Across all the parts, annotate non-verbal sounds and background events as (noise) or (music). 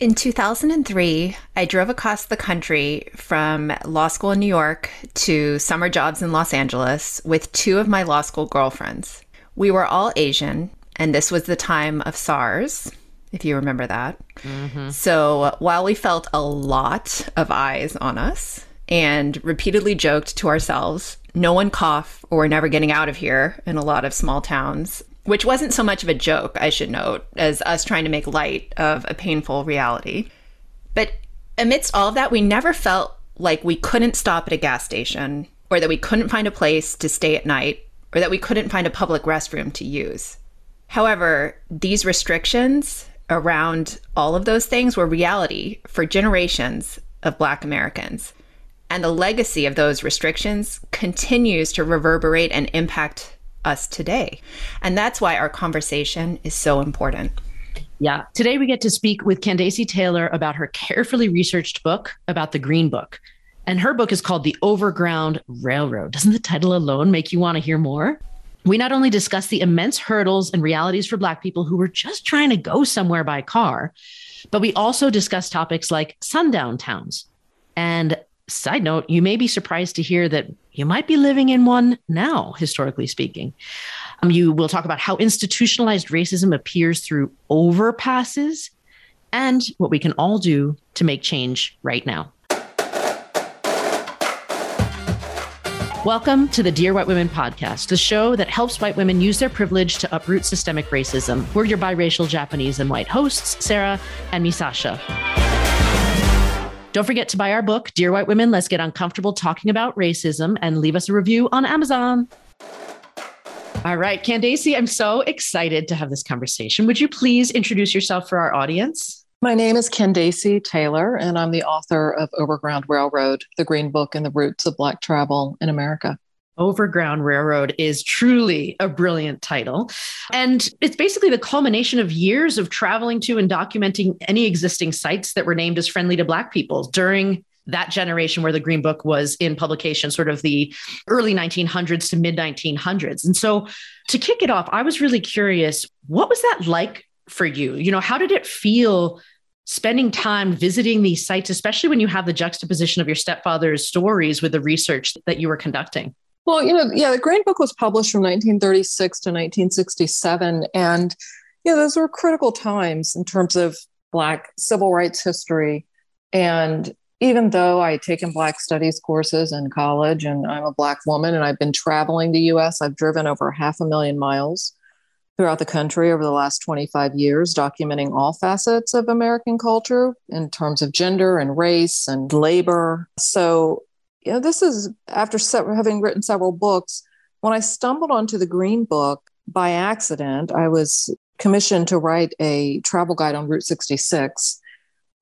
In 2003, I drove across the country from law school in New York to summer jobs in Los Angeles with two of my law school girlfriends. We were all Asian, and this was the time of SARS, if you remember that. Mm-hmm. So while we felt a lot of eyes on us and repeatedly joked to ourselves, no one cough or we're never getting out of here in a lot of small towns, which wasn't so much of a joke, I should note, as us trying to make light of a painful reality. But amidst all of that, we never felt like we couldn't stop at a gas station, or that we couldn't find a place to stay at night, or that we couldn't find a public restroom to use. However, these restrictions around all of those things were reality for generations of Black Americans. And the legacy of those restrictions continues to reverberate and impact us today. And that's why our conversation is so important. Yeah. Today we get to speak with Candacy Taylor about her carefully researched book about the Green Book. And her book is called The Overground Railroad. Doesn't the title alone make you want to hear more? We not only discuss the immense hurdles and realities for Black people who were just trying to go somewhere by car, but we also discuss topics like sundown towns and Side note, you may be surprised to hear that you might be living in one now, historically speaking. Um, you will talk about how institutionalized racism appears through overpasses and what we can all do to make change right now. Welcome to the Dear White Women podcast, the show that helps white women use their privilege to uproot systemic racism. We're your biracial Japanese and white hosts, Sarah and Misasha. Don't forget to buy our book, Dear White Women, Let's Get Uncomfortable Talking About Racism, and leave us a review on Amazon. All right, Candacy, I'm so excited to have this conversation. Would you please introduce yourself for our audience? My name is Candacy Taylor, and I'm the author of Overground Railroad, the Green Book and the Roots of Black Travel in America. Overground Railroad is truly a brilliant title. And it's basically the culmination of years of traveling to and documenting any existing sites that were named as friendly to Black people during that generation where the Green Book was in publication, sort of the early 1900s to mid 1900s. And so to kick it off, I was really curious what was that like for you? You know, how did it feel? spending time visiting these sites, especially when you have the juxtaposition of your stepfather's stories with the research that you were conducting? Well, you know, yeah, the Green Book was published from 1936 to 1967. And, know, those were critical times in terms of Black civil rights history. And even though I had taken Black studies courses in college and I'm a Black woman and I've been traveling the US, I've driven over half a million miles throughout the country over the last 25 years, documenting all facets of American culture in terms of gender and race and labor. So you know, this is after having written several books. When I stumbled onto the Green Book by accident, I was commissioned to write a travel guide on Route 66.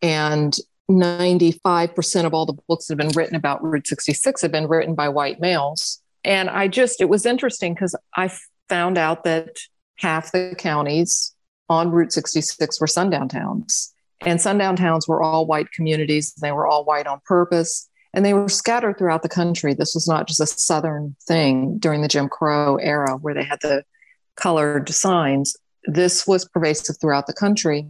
And 95% of all the books that have been written about Route 66 have been written by white males. And I just, it was interesting because I found out that half the counties on Route 66 were sundown towns. And sundown towns were all white communities. They were all white on purpose and they were scattered throughout the country. This was not just a Southern thing during the Jim Crow era where they had the colored signs. This was pervasive throughout the country.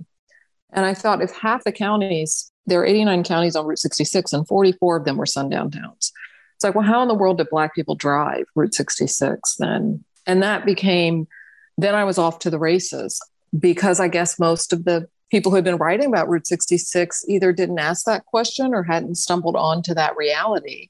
And I thought if half the counties, there are 89 counties on Route 66, and 44 of them were sundown towns. It's like, well, how in the world did Black people drive Route 66 then? And that became, then I was off to the races because I guess most of the people who had been writing about Route 66 either didn't ask that question or hadn't stumbled onto that reality.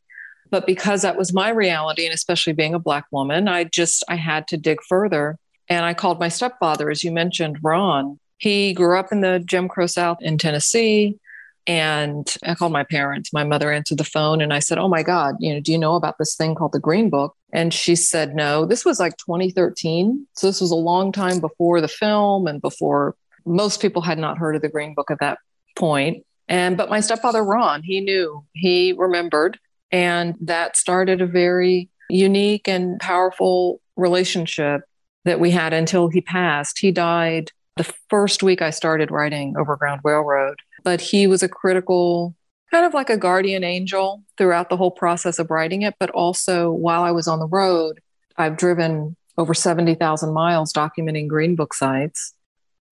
But because that was my reality, and especially being a Black woman, I just, I had to dig further. And I called my stepfather, as you mentioned, Ron. He grew up in the Jim Crow South in Tennessee. And I called my parents. My mother answered the phone and I said, Oh my God, you know, do you know about this thing called the Green Book? And she said, No. This was like 2013. So this was a long time before the film and before most people had not heard of the Green Book at that point. And but my stepfather Ron, he knew, he remembered, and that started a very unique and powerful relationship that we had until he passed. He died the first week I started writing Overground Railroad, but he was a critical kind of like a guardian angel throughout the whole process of writing it, but also while I was on the road, I've driven over 70,000 miles documenting Green Book sites.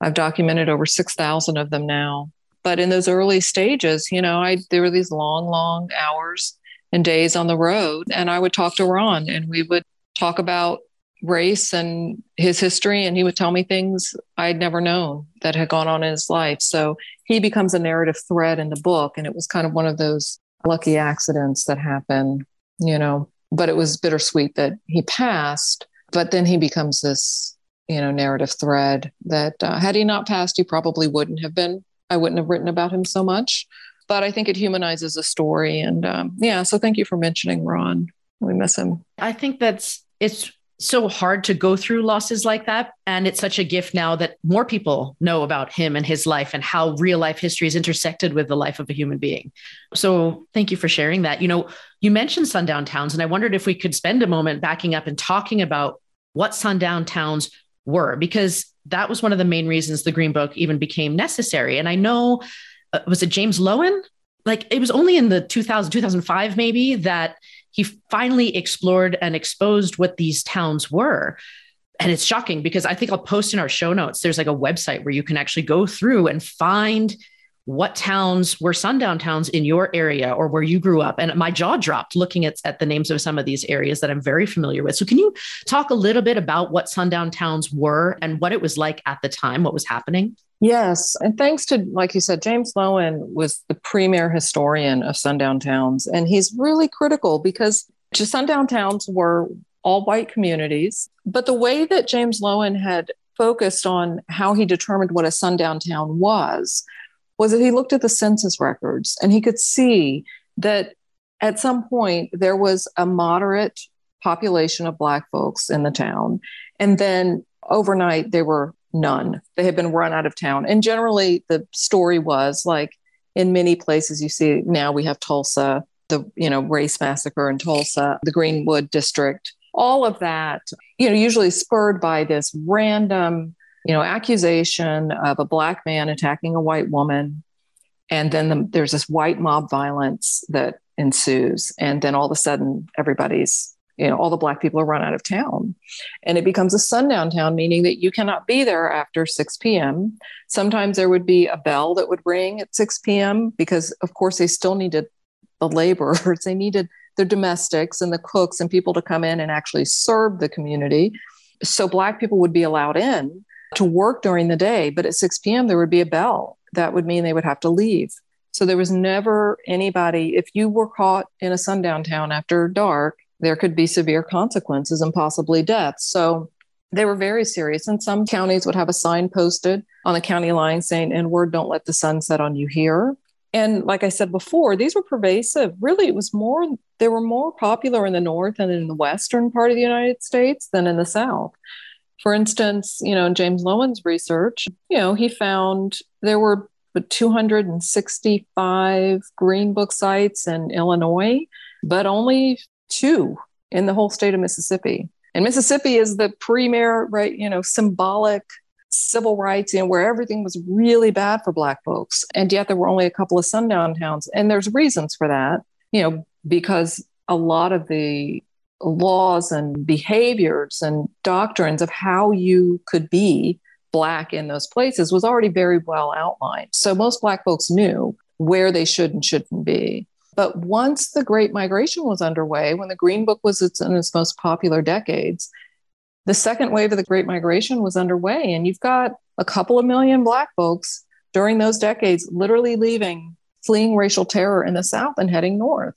I've documented over 6,000 of them now. But in those early stages, you know, I there were these long, long hours and days on the road, and I would talk to Ron, and we would talk about race and his history, and he would tell me things I'd never known that had gone on in his life. So he becomes a narrative thread in the book, and it was kind of one of those lucky accidents that happen, you know. But it was bittersweet that he passed, but then he becomes this, you know, narrative thread that uh, had he not passed, he probably wouldn't have been. I wouldn't have written about him so much. But I think it humanizes a story, and um, yeah. So thank you for mentioning Ron. We miss him. I think that's it's so hard to go through losses like that. And it's such a gift now that more people know about him and his life and how real life history is intersected with the life of a human being. So thank you for sharing that. You know, you mentioned sundown towns, and I wondered if we could spend a moment backing up and talking about what sundown towns were, because that was one of the main reasons the Green Book even became necessary. And I know, uh, was it James Loewen? Like it was only in the 2000, 2005, maybe that he finally explored and exposed what these towns were. And it's shocking because I think I'll post in our show notes. There's like a website where you can actually go through and find what towns were sundown towns in your area or where you grew up. And my jaw dropped looking at, at the names of some of these areas that I'm very familiar with. So, can you talk a little bit about what sundown towns were and what it was like at the time, what was happening? Yes. And thanks to, like you said, James Loewen was the premier historian of sundown towns. And he's really critical because sundown towns were all white communities. But the way that James Loewen had focused on how he determined what a sundown town was, was that he looked at the census records and he could see that at some point there was a moderate population of Black folks in the town. And then overnight there were none. They had been run out of town. And generally, the story was like in many places you see now we have Tulsa, the you know race massacre in Tulsa, the Greenwood district, all of that. You know, usually spurred by this random you know accusation of a black man attacking a white woman, and then the, there's this white mob violence that ensues, and then all of a sudden everybody's you know all the black people are run out of town. And it becomes a sundown town meaning that you cannot be there after 6 p.m sometimes there would be a bell that would ring at 6 p.m because of course they still needed the laborers. (laughs) They needed the domestics and the cooks and people to come in and actually serve the community. So black people would be allowed in to work during the day but at 6 p.m there would be a bell that would mean they would have to leave so there was never anybody if you were caught in a sundown town after dark there could be severe consequences and possibly death. So they were very serious. And some counties would have a sign posted on the county line saying, N word, don't let the sun set on you here. And like I said before, these were pervasive. Really, it was more, they were more popular in the North and in the Western part of the United States than in the South. For instance, you know, in James Loewen's research, you know, he found there were 265 Green Book sites in Illinois, but only two in the whole state of Mississippi. And Mississippi is the premier, right, you know, symbolic civil rights, you know, where everything was really bad for Black folks. And yet there were only a couple of sundown towns. And there's reasons for that, you know, because a lot of the laws and behaviors and doctrines of how you could be Black in those places was already very well outlined. So most Black folks knew where they should and shouldn't be. But once the Great Migration was underway, when the Green Book was in its most popular decades, the second wave of the Great Migration was underway. And you've got a couple of million Black folks during those decades literally leaving, fleeing racial terror in the South and heading north.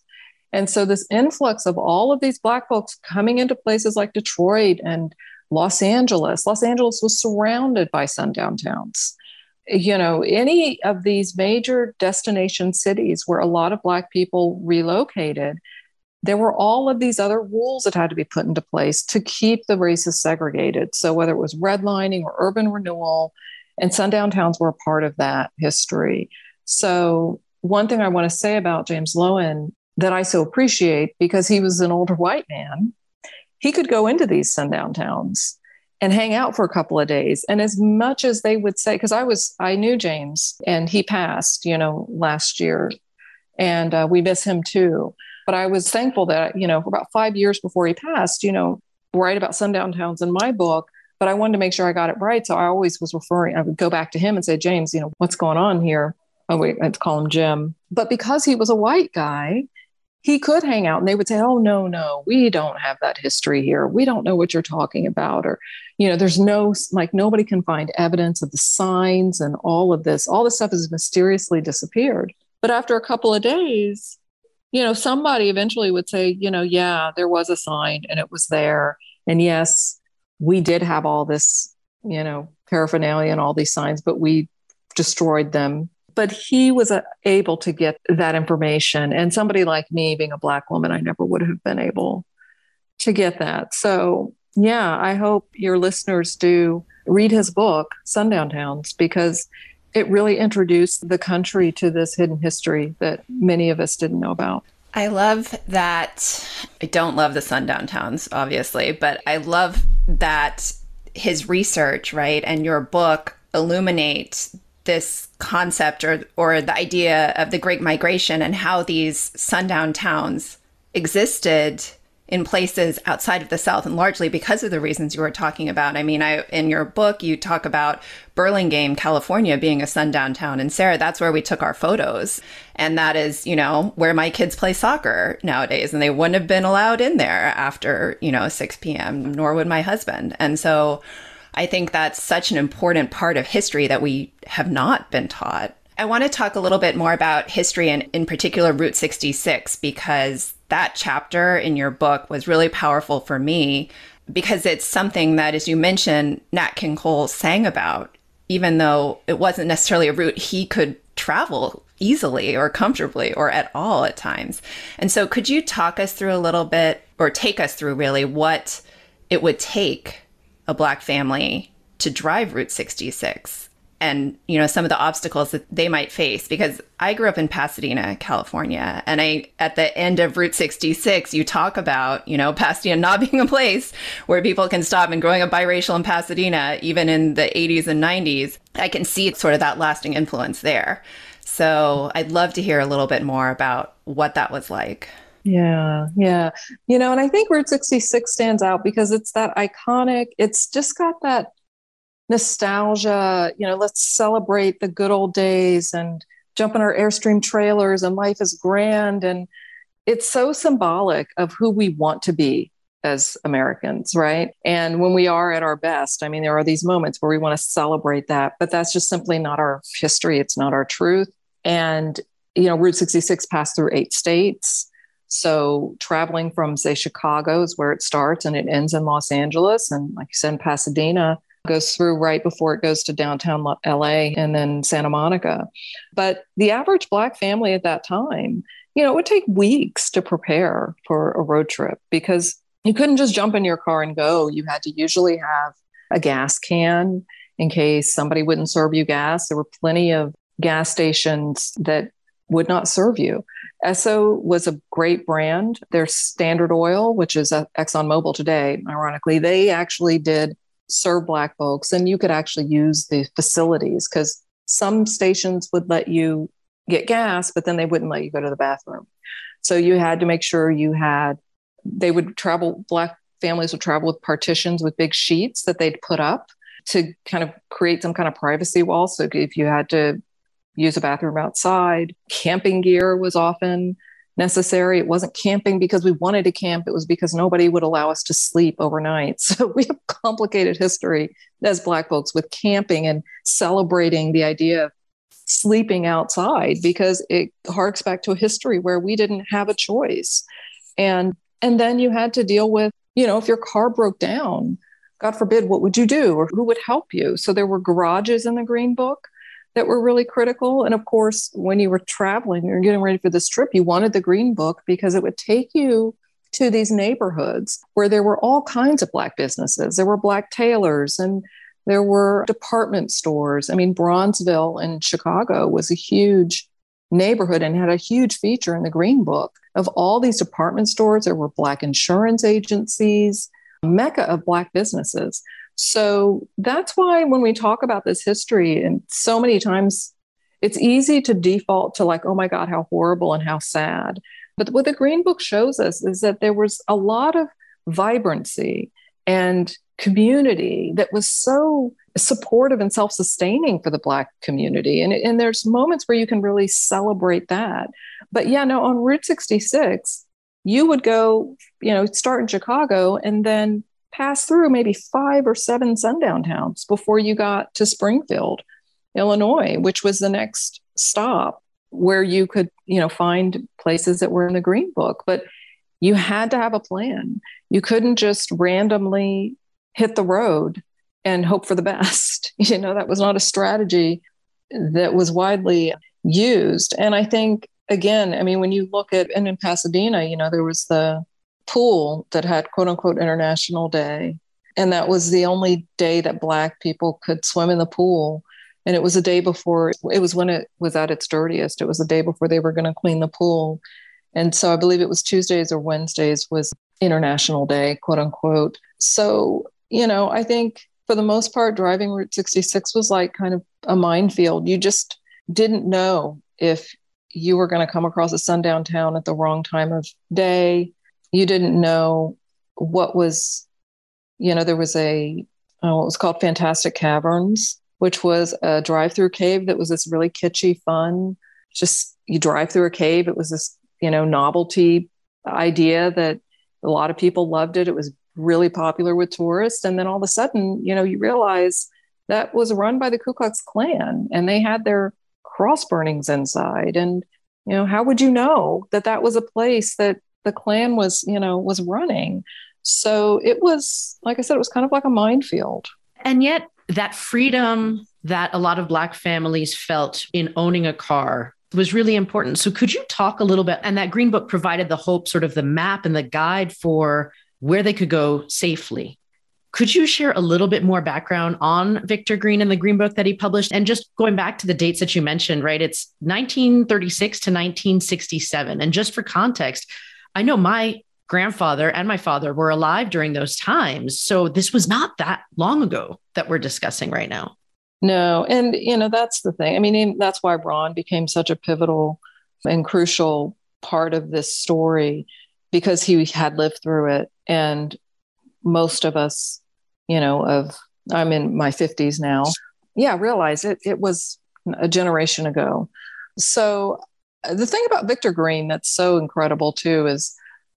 And so, this influx of all of these Black folks coming into places like Detroit and Los Angeles, Los Angeles was surrounded by sundown towns you know, any of these major destination cities where a lot of Black people relocated, there were all of these other rules that had to be put into place to keep the races segregated. So, whether it was redlining or urban renewal, and sundown towns were a part of that history. So, one thing I want to say about James Loewen that I so appreciate because he was an older white man, he could go into these sundown towns and hang out for a couple of days. And as much as they would say, because I was, I knew James and he passed, you know, last year, and uh, we miss him too. But I was thankful that, you know, for about five years before he passed, you know, write about sundown towns in my book, but I wanted to make sure I got it right. So I always was referring, I would go back to him and say, James, you know, what's going on here? oh wait, I'd call him Jim. But because he was a white guy, he could hang out and they would say, Oh, no, no, we don't have that history here. We don't know what you're talking about. Or, you know, there's no, like, nobody can find evidence of the signs and all of this. All this stuff has mysteriously disappeared. But after a couple of days, you know, somebody eventually would say, you know, yeah, there was a sign and it was there. And yes, we did have all this, you know, paraphernalia and all these signs, but we destroyed them but he was uh, able to get that information. And somebody like me, being a Black woman, I never would have been able to get that. So, yeah, I hope your listeners do read his book, Sundown Towns, because it really introduced the country to this hidden history that many of us didn't know about. I love that. I don't love the sundown towns, obviously, but I love that his research, right, and your book illuminate this concept or or the idea of the Great Migration and how these sundown towns existed in places outside of the South, and largely because of the reasons you were talking about. I mean, I in your book you talk about Burlingame, California, being a sundown town, and Sarah, that's where we took our photos, and that is, you know, where my kids play soccer nowadays, and they wouldn't have been allowed in there after you know 6 p.m. Nor would my husband, and so I think that's such an important part of history that we have not been taught. I want to talk a little bit more about history and in particular Route 66 because that chapter in your book was really powerful for me because it's something that, as you mentioned, Nat King Cole sang about, even though it wasn't necessarily a route he could travel easily or comfortably or at all at times. And so, could you talk us through a little bit or take us through really what it would take a black family to drive Route 66 and you know some of the obstacles that they might face because I grew up in Pasadena, California, and I at the end of Route 66 you talk about, you know, (laughs) Pasadena not being a place where people can stop and growing up biracial in Pasadena even in the 80s and 90s. I can see sort of that lasting influence there. So, I'd love to hear a little bit more about what that was like. Yeah, yeah. You know, and I think Route 66 stands out because it's that iconic, it's just got that nostalgia. You know, let's celebrate the good old days and jump in our Airstream trailers and life is grand. And it's so symbolic of who we want to be as Americans, right? And when we are at our best, I mean, there are these moments where we want to celebrate that, but that's just simply not our history. It's not our truth. And, you know, Route 66 passed through eight states. So traveling from, say, Chicago is where it starts and it ends in Los Angeles. And like you said, in Pasadena goes through right before it goes to downtown LA and then Santa Monica. But the average Black family at that time, you know, it would take weeks to prepare for a road trip because you couldn't just jump in your car and go. You had to usually have a gas can in case somebody wouldn't serve you gas. There were plenty of gas stations that would not serve you. Esso was a great brand. Their Standard Oil, which is uh, ExxonMobil today, ironically, they actually did serve Black folks, and you could actually use the facilities because some stations would let you get gas, but then they wouldn't let you go to the bathroom. So you had to make sure you had, they would travel, Black families would travel with partitions with big sheets that they'd put up to kind of create some kind of privacy wall. So if you had to use a bathroom outside. Camping gear was often necessary. It wasn't camping because we wanted to camp, it was because nobody would allow us to sleep overnight. (laughs) So we have complicated history as Black folks with camping and celebrating the idea of sleeping outside because it harks back to a history where we didn't have a choice. And and then you had to deal with, you know, if your car broke down, God forbid, what would you do or who would help you? So there were garages in the Green Book that were really critical. And of course, when you were traveling, you're getting ready for this trip, you wanted the Green Book because it would take you to these neighborhoods where there were all kinds of Black businesses. There were Black tailors and there were department stores. I mean, Bronzeville in Chicago was a huge neighborhood and had a huge feature in the Green Book of all these department stores. There were Black insurance agencies, mecca of Black businesses. So that's why when we talk about this history, and so many times it's easy to default to like, oh my God, how horrible and how sad. But what the Green Book shows us is that there was a lot of vibrancy and community that was so supportive and self-sustaining for the black community and, and there's moments where you can really celebrate that but yeah no on route 66 you would go you know start in chicago and then pass through maybe five or seven sundown towns before you got to springfield illinois which was the next stop where you could you know find places that were in the green book but you had to have a plan you couldn't just randomly hit the road and hope for the best. (laughs) You know, that was not a strategy that was widely used. And I think, again, I mean, when you look at, and in Pasadena, you know, there was the pool that had quote unquote International Day. And that was the only day that Black people could swim in the pool. And it was a day before, it was when it was at its dirtiest. It was the day before they were going to clean the pool. And so I believe it was Tuesdays or Wednesdays was International Day, quote unquote. So, you know, I think for the most part, driving Route 66 was like kind of a minefield. You just didn't know if you were going to come across a sundown town at the wrong time of day. You didn't know what was, you know, there was a, uh, what was called Fantastic Caverns, which was a drive through cave that was this really kitschy, fun, just you drive through a cave. It was this, you know, novelty idea that a lot of people loved it. It was really popular with tourists. And then all of a sudden, you know, you realize that was run by the Ku Klux Klan and they had their cross burnings inside. And, you know, how would you know that that was a place that the Klan was, you know, was running? So it was, like I said, it was kind of like a minefield. And yet, that freedom that a lot of Black families felt in owning a car was really important. So, could you talk a little bit? And that Green Book provided the hope, sort of the map and the guide for where they could go safely. Could you share a little bit more background on Victor Green and the Green Book that he published? And just going back to the dates that you mentioned, right? It's 1936 to 1967. And just for context, I know my grandfather and my father were alive during those times. So this was not that long ago that we're discussing right now. No. And, you know, that's the thing. I mean, that's why Ron became such a pivotal and crucial part of this story because he had lived through it and most of us you know of i'm in my 50s now. Yeah realize it it was a generation ago. So uh, the thing about victor green that's so incredible too is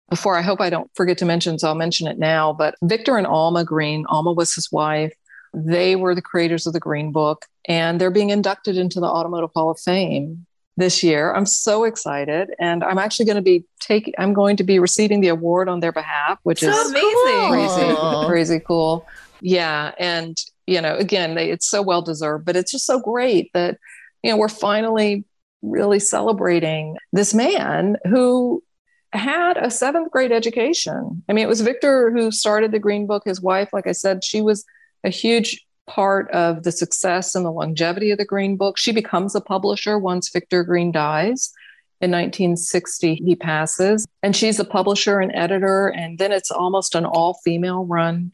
before i hope i don't forget to mention so i'll mention it now but victor and alma green alma was his wife. They were the creators of the green book and they're being inducted into the automotive hall of fame this year. I'm so excited, and I'm actually going to be taking. I'm going to be receiving the award on their behalf, which so is amazing, crazy, crazy cool. Yeah, and you know, again, they, it's so well deserved, but it's just so great that you know we're finally really celebrating this man who had a seventh grade education. I mean, it was Victor who started the Green Book. His wife, like I said, she was a huge part of the success and the longevity of the Green Book. She becomes a publisher once Victor Green dies. In 1960, he passes, and she's a publisher and editor. And then it's almost an all female run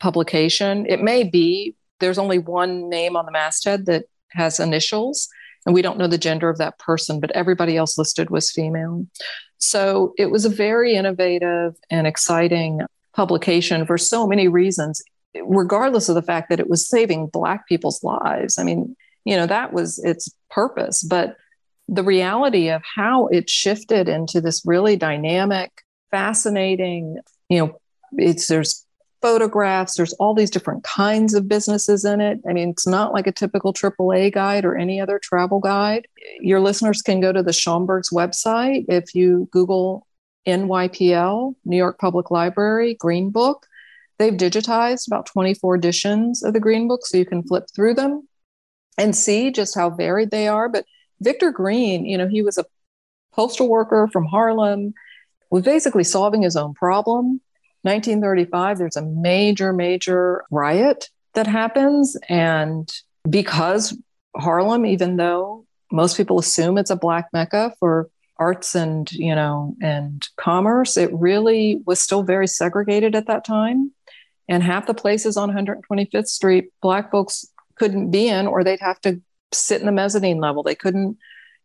publication. It may be, there's only one name on the masthead that has initials, and we don't know the gender of that person, but everybody else listed was female. So it was a very innovative and exciting publication for so many reasons regardless of the fact that it was saving Black people's lives. I mean, you know, that was its purpose. But the reality of how it shifted into this really dynamic, fascinating, you know, it's there's photographs, there's all these different kinds of businesses in it. I mean, it's not like a typical AAA guide or any other travel guide. Your listeners can go to the Schomburg's website. If you Google NYPL, New York Public Library, Green Book, They've digitized about 24 editions of the Green Book, so you can flip through them and see just how varied they are. But Victor Green, you know, he was a postal worker from Harlem, was basically solving his own problem. 1935, there's a major, major riot that happens. And because Harlem, even though most people assume it's a black mecca for arts and you know and commerce it really was still very segregated at that time and half the places on 125th Street, Black folks couldn't be in, or they'd have to sit in the mezzanine level. They couldn't,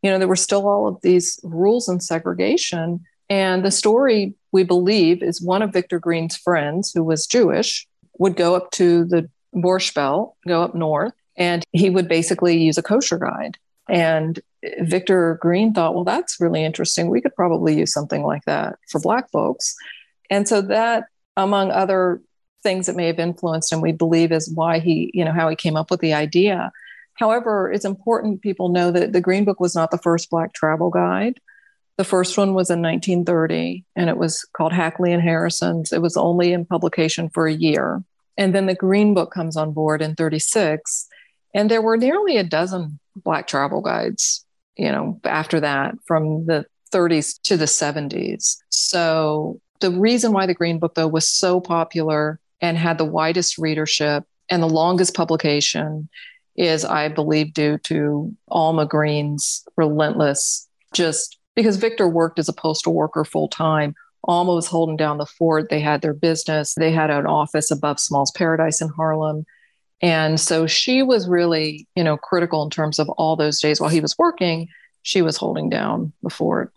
you know, there were still all of these rules and segregation. And the story, we believe, is one of Victor Green's friends, who was Jewish, would go up to the Borscht Belt, go up north, and he would basically use a kosher guide. And Victor Green thought, well, that's really interesting. We could probably use something like that for Black folks. And so that, among other things that may have influenced him, we believe is why he, you know, how he came up with the idea. However, it's important people know that the Green Book was not the first Black travel guide. The first one was in 1930, and it was called Hackley and Harrison's. It was only in publication for a year. And then the Green Book comes on board in 36. And there were nearly a dozen Black travel guides, you know, after that from the 30s to the 70s. So the reason why the Green Book, though, was so popular and had the widest readership and the longest publication is, I believe, due to Alma Green's relentless just because Victor worked as a postal worker full time. Alma was holding down the fort. They had their business. They had an office above Small's Paradise in Harlem. And so she was really, you know, critical in terms of all those days while he was working, she was holding down the fort.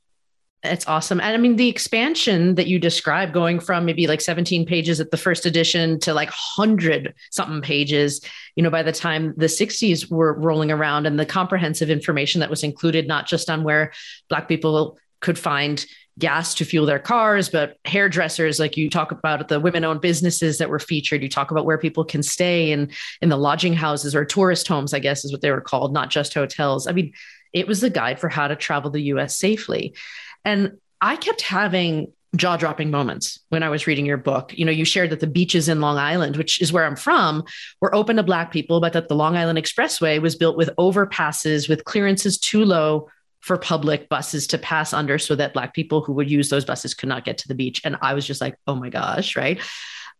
It's awesome. And I mean, the expansion that you described going from maybe like 17 pages at the first edition to like 100 something pages, you know, by the time the 60s were rolling around and the comprehensive information that was included, not just on where Black people could find gas to fuel their cars, but hairdressers, like you talk about the women owned businesses that were featured. You talk about where people can stay in, in the lodging houses or tourist homes, I guess is what they were called, not just hotels. I mean, it was the guide for how to travel the US safely. And I kept having jaw dropping moments when I was reading your book. You know, you shared that the beaches in Long Island, which is where I'm from, were open to Black people, but that the Long Island Expressway was built with overpasses with clearances too low for public buses to pass under so that Black people who would use those buses could not get to the beach. And I was just like, oh my gosh, right?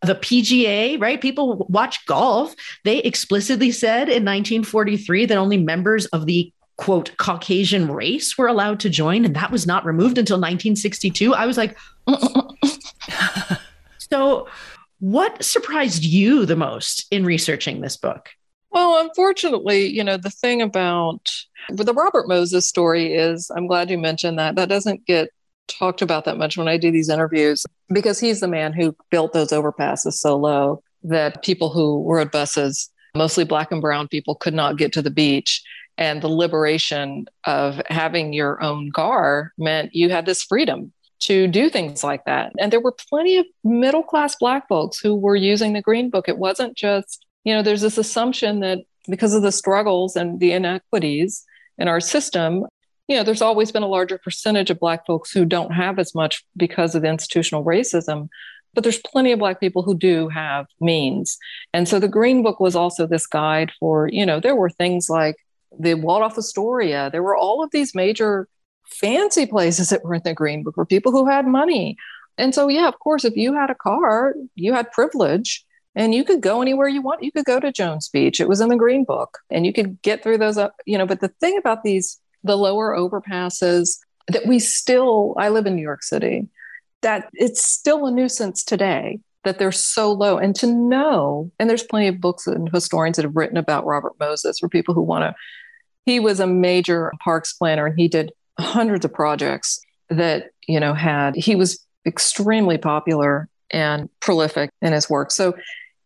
The PGA, right? People watch golf. They explicitly said in 1943 that only members of the quote Caucasian race were allowed to join, and that was not removed until 1962. I was like, (laughs) so what surprised you the most in researching this book? Well, unfortunately, you know, the thing about the Robert Moses story is I'm glad you mentioned that. That doesn't get talked about that much when I do these interviews because he's the man who built those overpasses so low that people who at buses, mostly black and brown people, could not get to the beach and the liberation of having your own car meant you had this freedom to do things like that. And there were plenty of middle class Black folks who were using the Green Book. It wasn't just, you know, there's this assumption that because of the struggles and the inequities in our system, you know, there's always been a larger percentage of Black folks who don't have as much because of institutional racism. But there's plenty of Black people who do have means. And so the Green Book was also this guide for, you know, there were things like the Waldorf Astoria. There were all of these major fancy places that were in the Green Book for people who had money. And so, yeah, of course, if you had a car, you had privilege and you could go anywhere you want. You could go to Jones Beach. It was in the Green Book and you could get through those up, you know. But the thing about these, the lower overpasses that we still, I live in New York City, that it's still a nuisance today that they're so low. And to know, and there's plenty of books and historians that have written about Robert Moses for people who want to he was a major parks planner and he did hundreds of projects that, you know, had, he was extremely popular and prolific in his work. So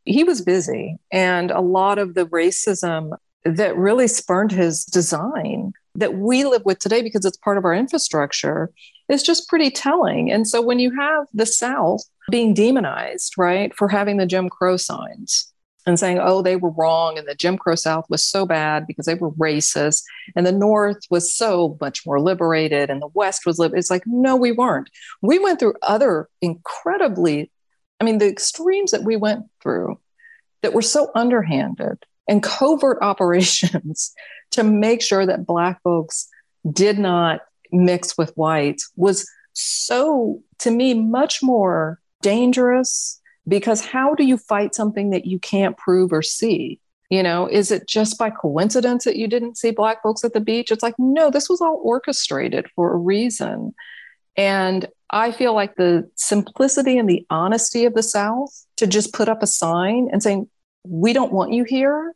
he was busy. And a lot of the racism that really spurned his design that we live with today because it's part of our infrastructure is just pretty telling. And so when you have the South being demonized, right, for having the Jim Crow signs, and saying, oh, they were wrong. And the Jim Crow South was so bad because they were racist. And the North was so much more liberated and the West was liberated. It's like, no, we weren't. We went through other incredibly, I mean, the extremes that we went through that were so underhanded and covert (laughs) operations to make sure that Black folks did not mix with whites was so, to me, much more dangerous because how do you fight something that you can't prove or see? You know, is it just by coincidence that you didn't see Black folks at the beach? It's like, no, this was all orchestrated for a reason. And I feel like the simplicity and the honesty of the South to just put up a sign and saying, we don't want you here,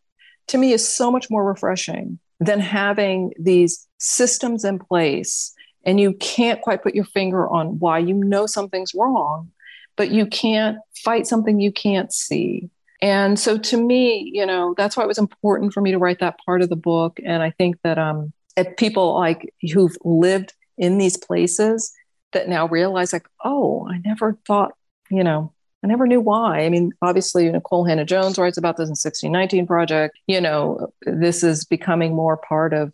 to me is so much more refreshing than having these systems in place and you can't quite put your finger on why you know something's wrong but you can't fight something you can't see. And so to me, you know, that's why it was important for me to write that part of the book. And I think that um, people like who've lived in these places that now realize like, oh, I never thought, you know, I never knew why. I mean, obviously, Nikole Hannah Jones writes about this in 1619 Project. You know, this is becoming more part of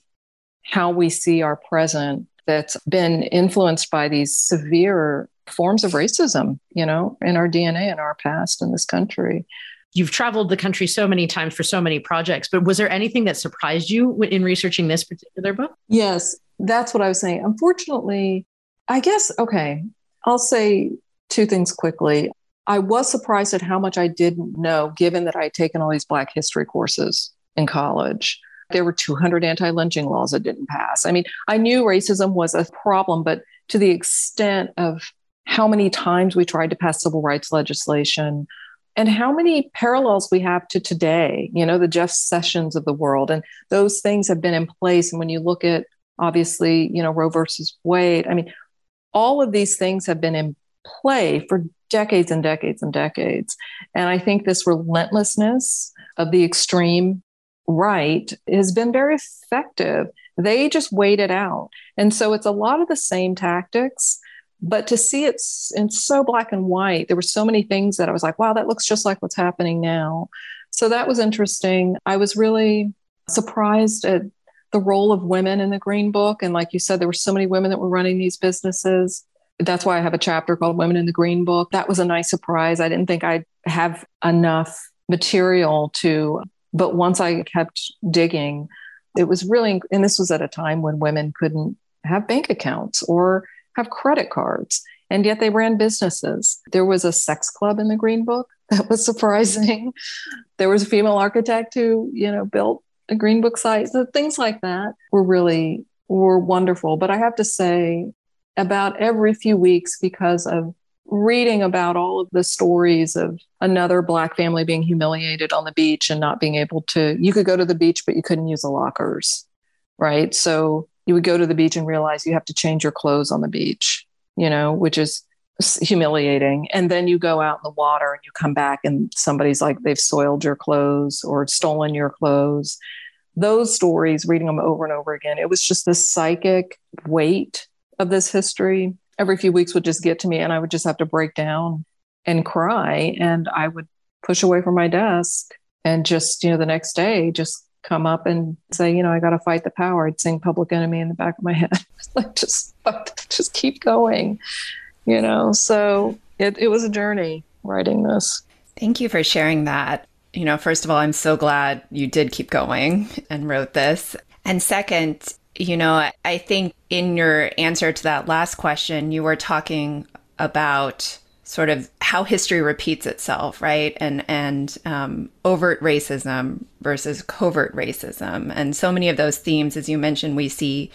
how we see our present that's been influenced by these severe forms of racism, you know, in our DNA and our past in this country. You've traveled the country so many times for so many projects, but was there anything that surprised you in researching this particular book? Yes, that's what I was saying. Unfortunately, I guess, okay, I'll say two things quickly. I was surprised at how much I didn't know, given that I had taken all these Black history courses in college. There were 200 anti lynching laws that didn't pass. I mean, I knew racism was a problem, but to the extent of how many times we tried to pass civil rights legislation and how many parallels we have to today, you know, the Jeff Sessions of the world. And those things have been in place. And when you look at obviously, you know, Roe versus Wade, I mean, all of these things have been in play for decades and decades and decades. And I think this relentlessness of the extreme right has been very effective. They just wait it out. And so it's a lot of the same tactics, but to see it in so black and white, there were so many things that I was like, wow, that looks just like what's happening now. So that was interesting. I was really surprised at the role of women in the Green Book. And like you said, there were so many women that were running these businesses that's why I have a chapter called Women in the Green Book. That was a nice surprise. I didn't think I'd have enough material to, but once I kept digging, it was really, and this was at a time when women couldn't have bank accounts or have credit cards, and yet they ran businesses. There was a sex club in the Green Book. (laughs) That was surprising. There was a female architect who, you know, built a Green Book site. So things like that were really were wonderful. But I have to say, about every few weeks because of reading about all of the stories of another black family being humiliated on the beach and not being able to you could go to the beach but you couldn't use the lockers right? So you would go to the beach and realize you have to change your clothes on the beach you know which is humiliating. And then you go out in the water and you come back and somebody's like they've soiled your clothes or stolen your clothes. Those stories reading them over and over again it was just the psychic weight of this history every few weeks would just get to me and I would just have to break down and cry. And I would push away from my desk and just, you know, the next day just come up and say, you know, I got to fight the power. I'd sing Public Enemy in the back of my (laughs) head. like, just, just keep going, you know? So it, it was a journey writing this. Thank you for sharing that. You know, first of all, I'm so glad you did keep going and wrote this. And second, you know, I think in your answer to that last question, you were talking about sort of how history repeats itself, right? And and um, overt racism versus covert racism, and so many of those themes, as you mentioned, we see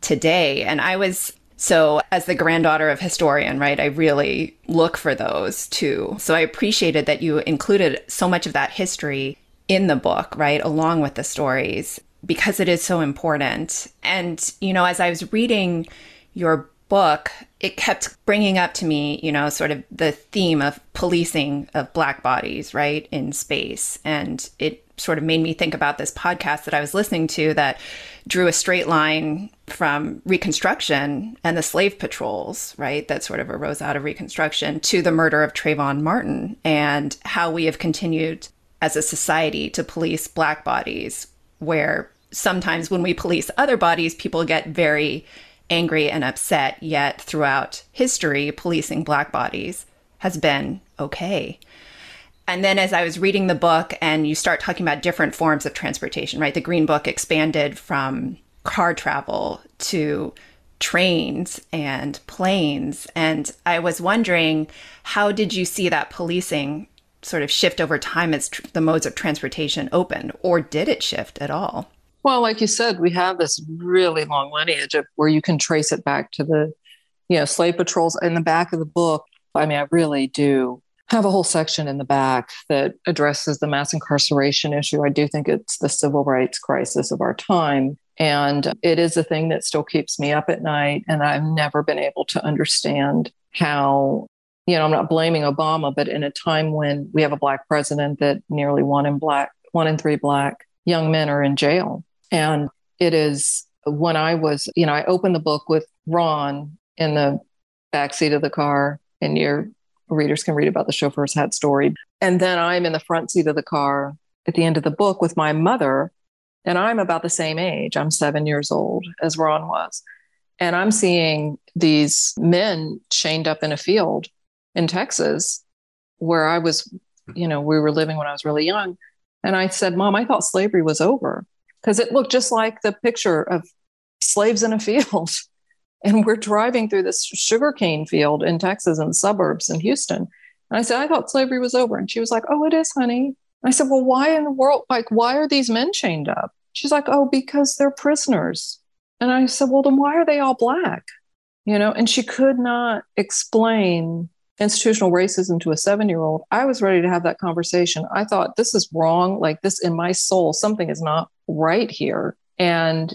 today. And I was so as the granddaughter of historian, right? I really look for those too. So I appreciated that you included so much of that history in the book, right, along with the stories because it is so important. And, you know, as I was reading your book, it kept bringing up to me, you know, sort of the theme of policing of Black bodies, right, in space. And it sort of made me think about this podcast that I was listening to that drew a straight line from Reconstruction and the slave patrols, right, that sort of arose out of Reconstruction to the murder of Trayvon Martin and how we have continued as a society to police Black bodies where sometimes when we police other bodies, people get very angry and upset. Yet throughout history, policing Black bodies has been okay. And then as I was reading the book, and you start talking about different forms of transportation, right? The Green Book expanded from car travel to trains and planes. And I was wondering, how did you see that policing sort of shift over time as tr- the modes of transportation opened, or did it shift at all? Well, like you said, we have this really long lineage of where you can trace it back to the, you know, slave patrols. In the back of the book, I mean, I really do have a whole section in the back that addresses the mass incarceration issue. I do think it's the civil rights crisis of our time. And it is a thing that still keeps me up at night. And I've never been able to understand how you know, I'm not blaming Obama, but in a time when we have a black president that nearly one in black, one in three black young men are in jail. And it is when I was, you know, I opened the book with Ron in the backseat of the car, and your readers can read about the chauffeur's hat story. And then I'm in the front seat of the car at the end of the book with my mother, and I'm about the same age. I'm seven years old as Ron was. And I'm seeing these men chained up in a field in Texas where I was, you know, we were living when I was really young. And I said, Mom, I thought slavery was over because it looked just like the picture of slaves in a (laughs) field. and we're driving through this sugarcane field in Texas and suburbs in Houston. And I said, I thought slavery was over. And she was like, Oh, it is, honey. I said, Well, why in the world? Like, why are these men chained up? She's like, Oh, because they're prisoners. And I said, Well, then why are they all black? You know, and she could not explain institutional racism to a seven year old, I was ready to have that conversation. I thought, this is wrong. Like, this in my soul, something is not right here. And,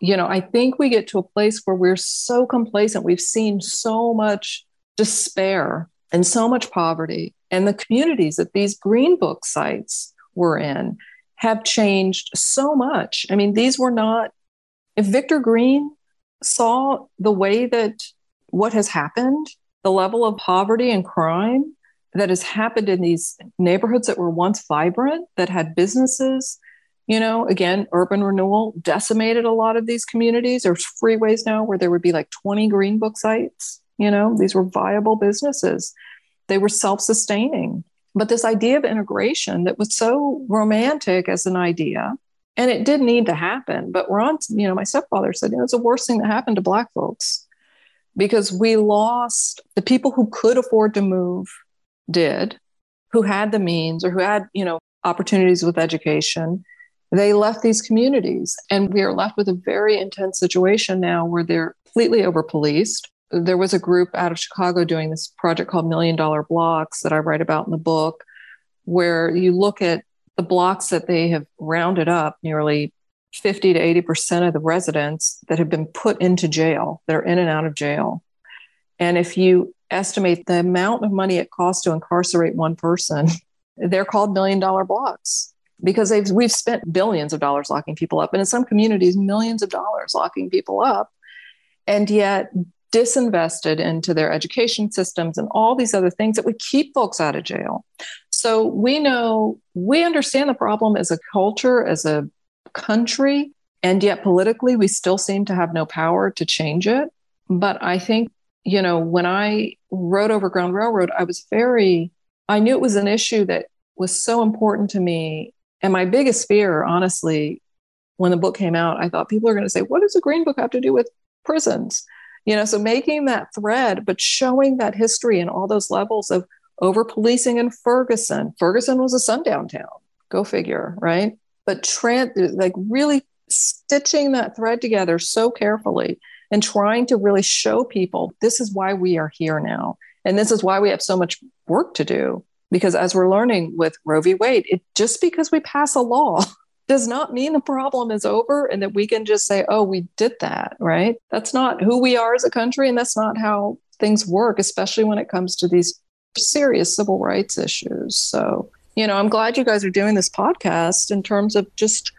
you know, I think we get to a place where we're so complacent. We've seen so much despair and so much poverty. And the communities that these Green Book sites were in have changed so much. I mean, these were not, if Victor Green saw the way that what has happened the level of poverty and crime that has happened in these neighborhoods that were once vibrant, that had businesses. You know, again, urban renewal decimated a lot of these communities. There's freeways now where there would be like 20 green book sites. You know, these were viable businesses. They were self sustaining. But this idea of integration that was so romantic as an idea, and it did need to happen. But Ron, you know, my stepfather said, you know, it's the worst thing that happened to Black folks because we lost the people who could afford to move did who had the means or who had you know opportunities with education. They left these communities and we are left with a very intense situation now where they're completely over policed there was a group out of chicago doing this project called million dollar blocks that i write about in the book where you look at the blocks that they have rounded up nearly 50 to 80% of the residents that have been put into jail, that are in and out of jail. And if you estimate the amount of money it costs to incarcerate one person, (laughs) they're called million dollar blocks because we've spent billions of dollars locking people up. And in some communities, millions of dollars locking people up. And yet, disinvested into their education systems and all these other things that would keep folks out of jail. So we know, we understand the problem as a culture, as a country. And yet, politically, we still seem to have no power to change it. But I think, you know, when I wrote Overground Railroad, I was very, I knew it was an issue that was so important to me. And my biggest fear, honestly, when the book came out, I thought people are going to say, what does the Green Book have to do with prisons? You know, so making that thread, but showing that history and all those levels of over policing in Ferguson. Ferguson was a sundown town. Go figure, right? But trans like really stitching that thread together so carefully and trying to really show people this is why we are here now. And this is why we have so much work to do. Because as we're learning with roe v. Wade it just because we pass a law (laughs) does not mean the problem is over and that we can just say oh we did that right? That's not who we are as a country and that's not how things work especially when it comes to these serious civil rights issues. So you know, I'm glad you guys are doing this podcast in terms of just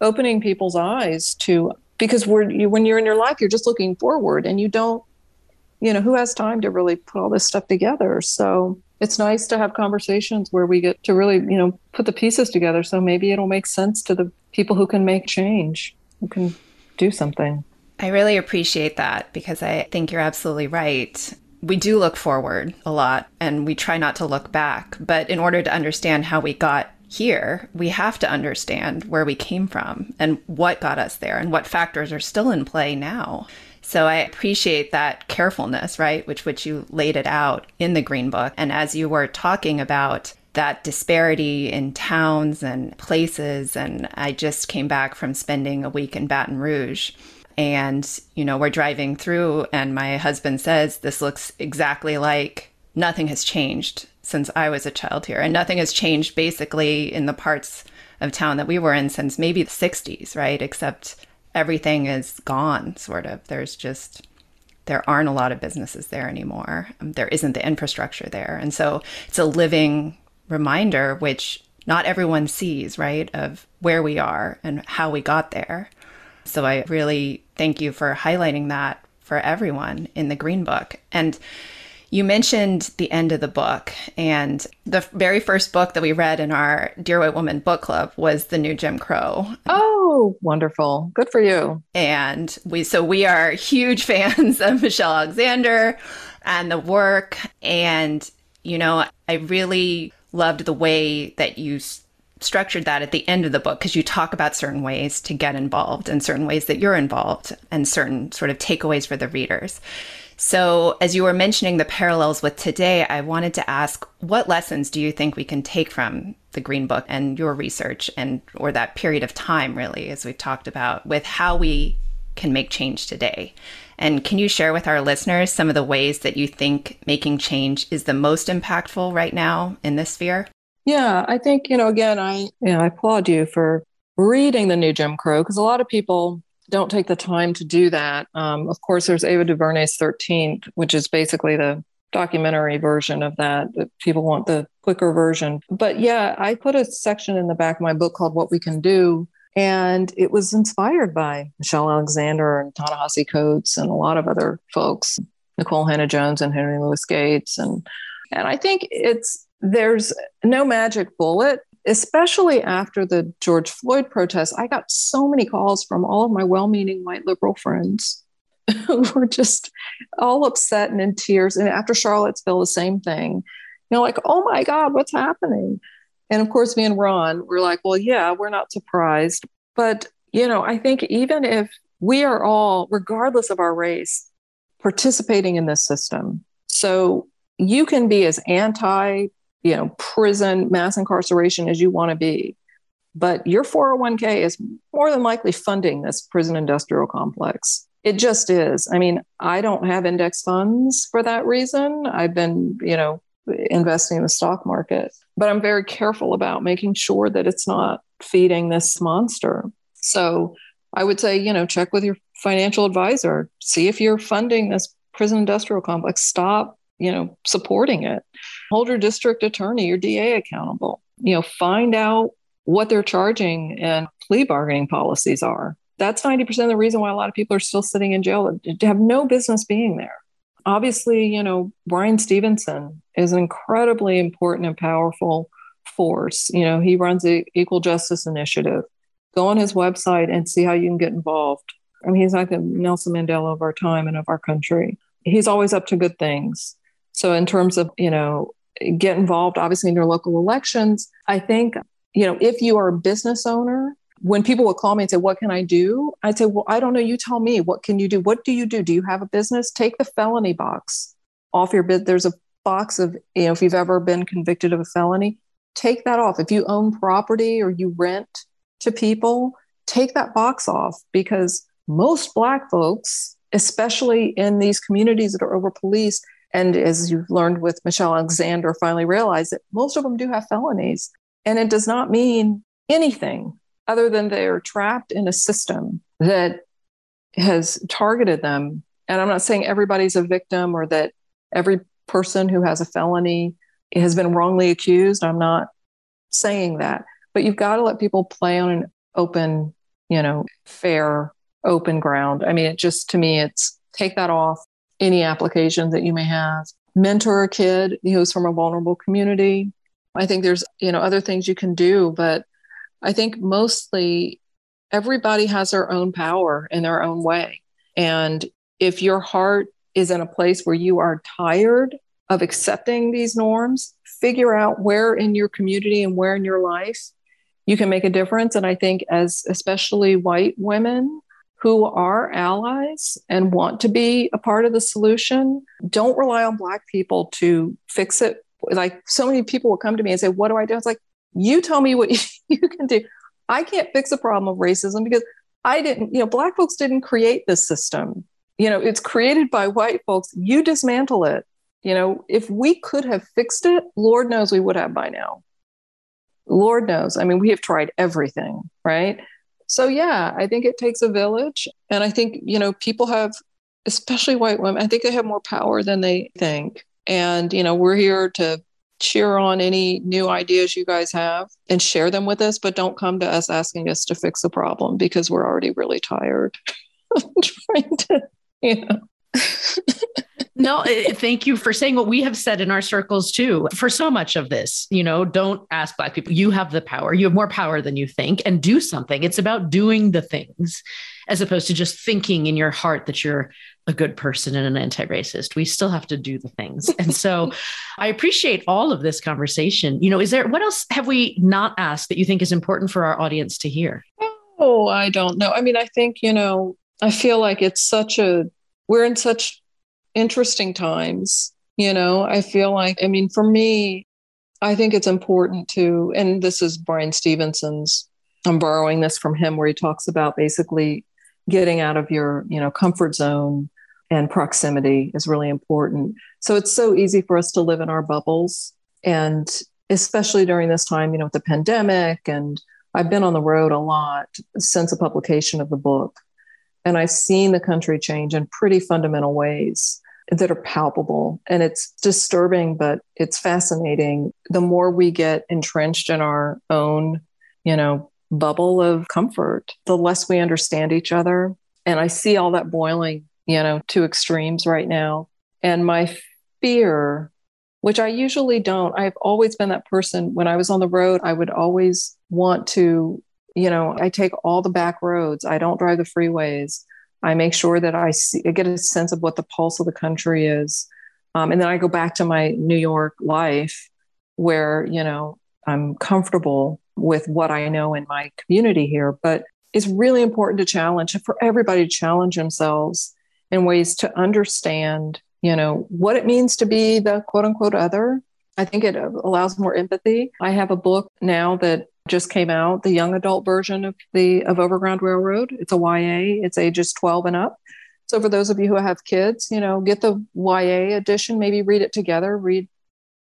opening people's eyes to because we're you, when you're in your life, you're just looking forward and you don't, you know, who has time to really put all this stuff together? So it's nice to have conversations where we get to really, you know, put the pieces together. So maybe it'll make sense to the people who can make change, who can do something. I really appreciate that because I think you're absolutely right we do look forward a lot and we try not to look back. But in order to understand how we got here, we have to understand where we came from and what got us there and what factors are still in play now. So I appreciate that carefulness, right, which which you laid it out in the green book. And as you were talking about that disparity in towns and places and I just came back from spending a week in Baton Rouge and, you know, we're driving through, and my husband says, This looks exactly like nothing has changed since I was a child here. And nothing has changed basically in the parts of town that we were in since maybe the 60s, right? Except everything is gone, sort of. There's just there aren't a lot of businesses there anymore. Um, there isn't the infrastructure there. And so it's a living reminder, which not everyone sees, right, of where we are and how we got there. So I really thank you for highlighting that for everyone in the Green Book. And you mentioned the end of the book, and the very first book that we read in our Dear White Woman book club was The New Jim Crow. Oh, wonderful. Good for you. And we, so we are huge (laughs) fans of Michelle Alexander and the work. And, you know, I really loved the way that you structured that at the end of the book because you talk about certain ways to get involved and certain ways that you're involved and certain sort of takeaways for the readers. So, as you were mentioning the parallels with today, I wanted to ask what lessons do you think we can take from the Green Book and your research and or that period of time really as we've talked about with how we can make change today? And can you share with our listeners some of the ways that you think making change is the most impactful right now in this sphere? Yeah, I think, you know, again, I you know, I applaud you for reading the new Jim Crow because a lot of people don't take the time to do that. Um, of course, there's Ava DuVernay's 13th, which is basically the documentary version of that. People want the quicker version. But yeah, I put a section in the back of my book called What We Can Do. And it was inspired by Michelle Alexander and Ta-Nehisi Coates and a lot of other folks, Nikole Hannah-Jones and Henry Louis Gates. And and I think it's there's no magic bullet especially after the George Floyd protests, I got so many calls from all of my well meaning white liberal friends (laughs) who were just all upset and in tears. And after Charlottesville, the same thing. You know, like, oh my God, what's happening? And of course, me and Ron were like, well, yeah, we're not surprised. But, you know, I think even if we are all, regardless of our race, participating in this system, so you can be as anti you know, prison, mass incarceration as you want to be. But your 401k is more than likely funding this prison industrial complex. It just is. I mean, I don't have index funds for that reason. I've been, you know, investing in the stock market, but I'm very careful about making sure that it's not feeding this monster. So I would say, you know, check with your financial advisor, see if you're funding this prison industrial complex. Stop you know, supporting it. Hold your district attorney, your DA accountable. You know, find out what they're charging and plea bargaining policies are. That's 90% of the reason why a lot of people are still sitting in jail to have no business being there. Obviously, you know, Bryan Stevenson is an incredibly important and powerful force. You know, he runs the Equal Justice Initiative. Go on his website and see how you can get involved. I mean, he's like the Nelson Mandela of our time and of our country. He's always up to good things. So, in terms of, you know, get involved, obviously, in your local elections, I think, you know, if you are a business owner, when people would call me and say, What can I do? I'd say, Well, I don't know. You tell me. What can you do? What do you do? Do you have a business? Take the felony box off your bid. There's a box of, you know, if you've ever been convicted of a felony, take that off. If you own property or you rent to people, take that box off because most Black folks, especially in these communities that are over policed, and as you've learned with Michelle Alexander, finally realized that most of them do have felonies. And it does not mean anything other than they're trapped in a system that has targeted them. And I'm not saying everybody's a victim or that every person who has a felony has been wrongly accused. I'm not saying that. But you've got to let people play on an open, you know, fair, open ground. I mean, it just, to me, it's take that off any application that you may have. Mentor a kid who's from a vulnerable community. I think there's, you know, other things you can do, but I think mostly everybody has their own power in their own way. And if your heart is in a place where you are tired of accepting these norms, figure out where in your community and where in your life you can make a difference. And I think, as especially white women, who are allies and want to be a part of the solution. Don't rely on Black people to fix it. Like so many people will come to me and say, What do I do? It's like, you tell me what (laughs) you can do. I can't fix a problem of racism because I didn't, you know, Black folks didn't create this system. You know, it's created by white folks. You dismantle it. You know, if we could have fixed it, Lord knows we would have by now. Lord knows. I mean, we have tried everything, right? So, yeah, I think it takes a village. And I think, you know, people have especially white women. I think they have more power than they think. And, you know, we're here to cheer on any new ideas you guys have and share them with us, but don't come to us asking us to fix the problem because we're already really tired of (laughs) trying to, you know. (laughs) no, eh, thank you for saying what we have said in our circles too. For so much of this, you know, don't ask Black people. You have the power. You have more power than you think, and do something. It's about doing the things as opposed to just thinking in your heart that you're a good person and an anti racist. We still have to do the things. And so I appreciate all of this conversation. You know, is there what else have we not asked that you think is important for our audience to hear? Oh, I don't know. I mean, I think, you know, I feel like it's such a, we're in such interesting times. You know, I feel like, I mean, for me, I think it's important to, and this is Bryan Stevenson's, I'm borrowing this from him where he talks about basically getting out of your, you know, comfort zone and proximity is really important. So it's so easy for us to live in our bubbles. And especially during this time, you know, with the pandemic, and I've been on the road a lot since the publication of the book. And I've seen the country change in pretty fundamental ways that are palpable. And it's disturbing, but it's fascinating. The more we get entrenched in our own, you know, bubble of comfort, the less we understand each other. And I see all that boiling, you know, to extremes right now. And my fear, which I usually don't, I've always been that person. When I was on the road, I would always want to, you know, I take all the back roads, I don't drive the freeways. I make sure that I, see, I get a sense of what the pulse of the country is. Um, and then I go back to my New York life where, you know, I'm comfortable with what I know in my community here. But it's really important to challenge for everybody to challenge themselves in ways to understand, you know, what it means to be the quote unquote other. I think it allows more empathy. I have a book now that just came out, the young adult version of the of Overground Railroad. It's a YA. It's ages 12 and up. So for those of you who have kids, you know, get the YA edition, maybe read it together, read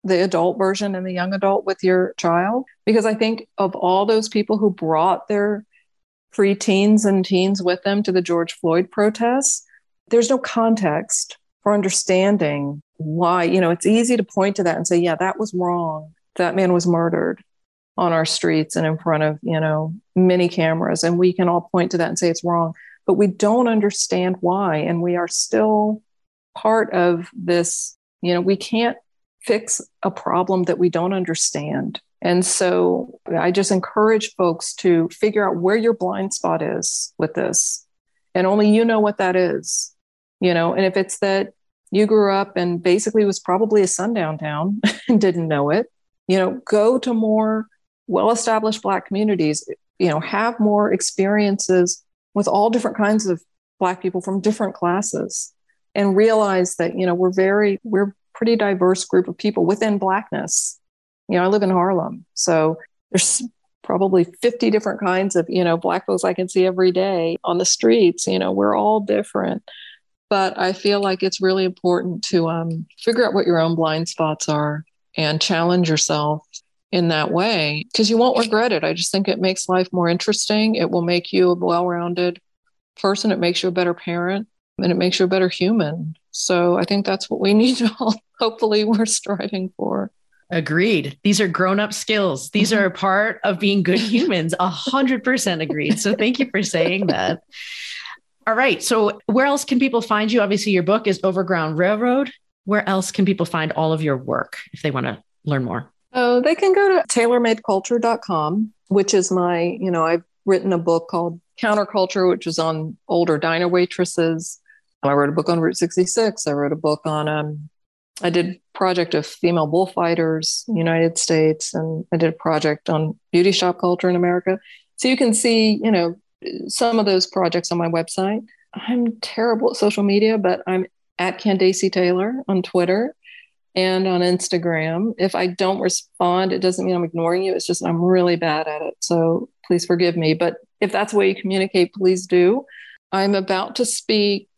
the adult version and the young adult with your child. Because I think of all those people who brought their preteens and teens with them to the George Floyd protests, there's no context for understanding why. You know, it's easy to point to that and say, yeah, that was wrong. That man was murdered on our streets and in front of, you know, many cameras. And we can all point to that and say it's wrong. But we don't understand why. And we are still part of this, you know, we can't fix a problem that we don't understand. And so I just encourage folks to figure out where your blind spot is with this. And only you know what that is. You know, and if it's that you grew up and basically was probably a sundown town (laughs) and didn't know it, you know, go to more well established Black communities, you know, have more experiences with all different kinds of Black people from different classes and realize that, you know, we're very, we're pretty diverse group of people within blackness. You know i live in harlem so there's probably 50 different kinds of you know black folks i can see every day on the streets you know we're all different. But i feel like it's really important to um, figure out what your own blind spots are and challenge yourself in that way because you won't regret it i just think it makes life more interesting it will make you a well-rounded person it makes you a better parent and it makes you a better human so I think that's what we (laughs) need to all hopefully we're striving for. Agreed. These are grown up skills. These mm-hmm. are a part of being good (laughs) humans. A hundred percent agreed. So thank you for saying (laughs) that. All right. So where else can people find you? Obviously, your book is Overground Railroad. Where else can people find all of your work if they want to learn more? Oh, they can go to taylormadeculture.com, which is my, you know, I've written a book called Counterculture, which is on older diner waitresses I wrote a book on Route 66. I wrote a book on um, I did project of female bullfighters United States, and I did a project on beauty shop culture in America. So you can see, you know, some of those projects on my website. I'm terrible at social media, but I'm at Candacy Taylor on Twitter and on Instagram. If I don't respond, it doesn't mean I'm ignoring you. It's just I'm really bad at it. So please forgive me. But if that's the way you communicate, please do. I'm about to speak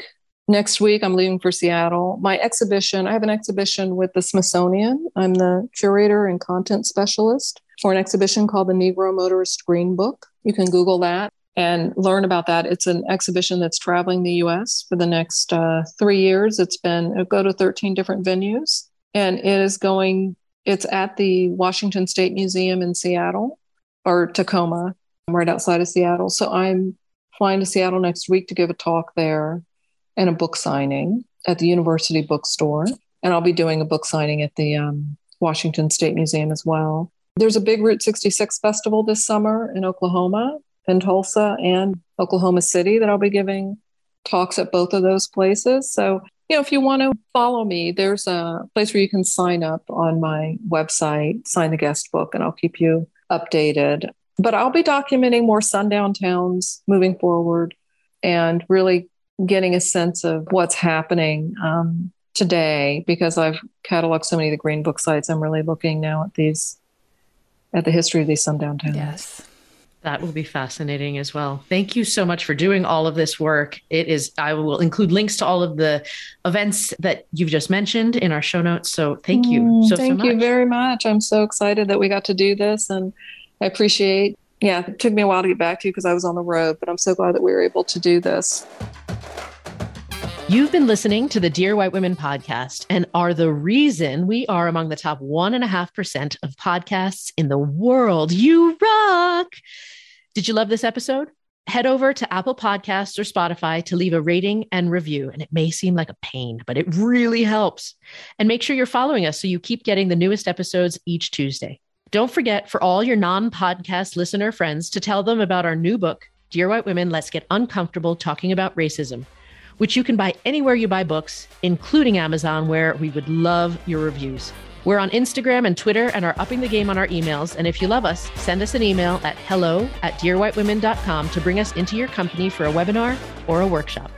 next week i'm leaving for seattle my exhibition i have an exhibition with the smithsonian i'm the curator and content specialist for an exhibition called the negro motorist green book you can google that and learn about that. It's an exhibition that's traveling the US for the next uh, three years. It's been, go to 13 different venues and it is going, it's at the Washington State Museum in Seattle or Tacoma, right outside of Seattle. So I'm flying to Seattle next week to give a talk there and a book signing at the University Bookstore. And I'll be doing a book signing at the um, Washington State Museum as well. There's a big Route 66 festival this summer in Oklahoma, in Tulsa, and Oklahoma City that I'll be giving talks at both of those places. So, you know, if you want to follow me, there's a place where you can sign up on my website, sign the guest book, and I'll keep you updated. But I'll be documenting more sundown towns moving forward and really getting a sense of what's happening um, today because I've cataloged so many of the Green Book sites. I'm really looking now at these, at the history of these sundown towns. Yes. That will be fascinating as well. Thank you so much for doing all of this work. It is, I will include links to all of the events that you've just mentioned in our show notes. So thank you mm, so, thank so you very much. I'm so excited that we got to do this and I appreciate, yeah, it took me a while to get back to you because I was on the road, but I'm so glad that we were able to do this. You've been listening to the Dear White Women podcast and are the reason we are among the top 1.5% of podcasts in the world. You rock! Did you love this episode? Head over to Apple Podcasts or Spotify to leave a rating and review. And it may seem like a pain, but it really helps. And make sure you're following us so you keep getting the newest episodes each Tuesday. Don't forget for all your non podcast listener friends to tell them about our new book, Dear White Women Let's Get Uncomfortable Talking About Racism which you can buy anywhere you buy books, including Amazon, where we would love your reviews. We're on Instagram and Twitter and are upping the game on our emails. And if you love us, send us an email at hello at dearwhitewomen.com to bring us into your company for a webinar or a workshop.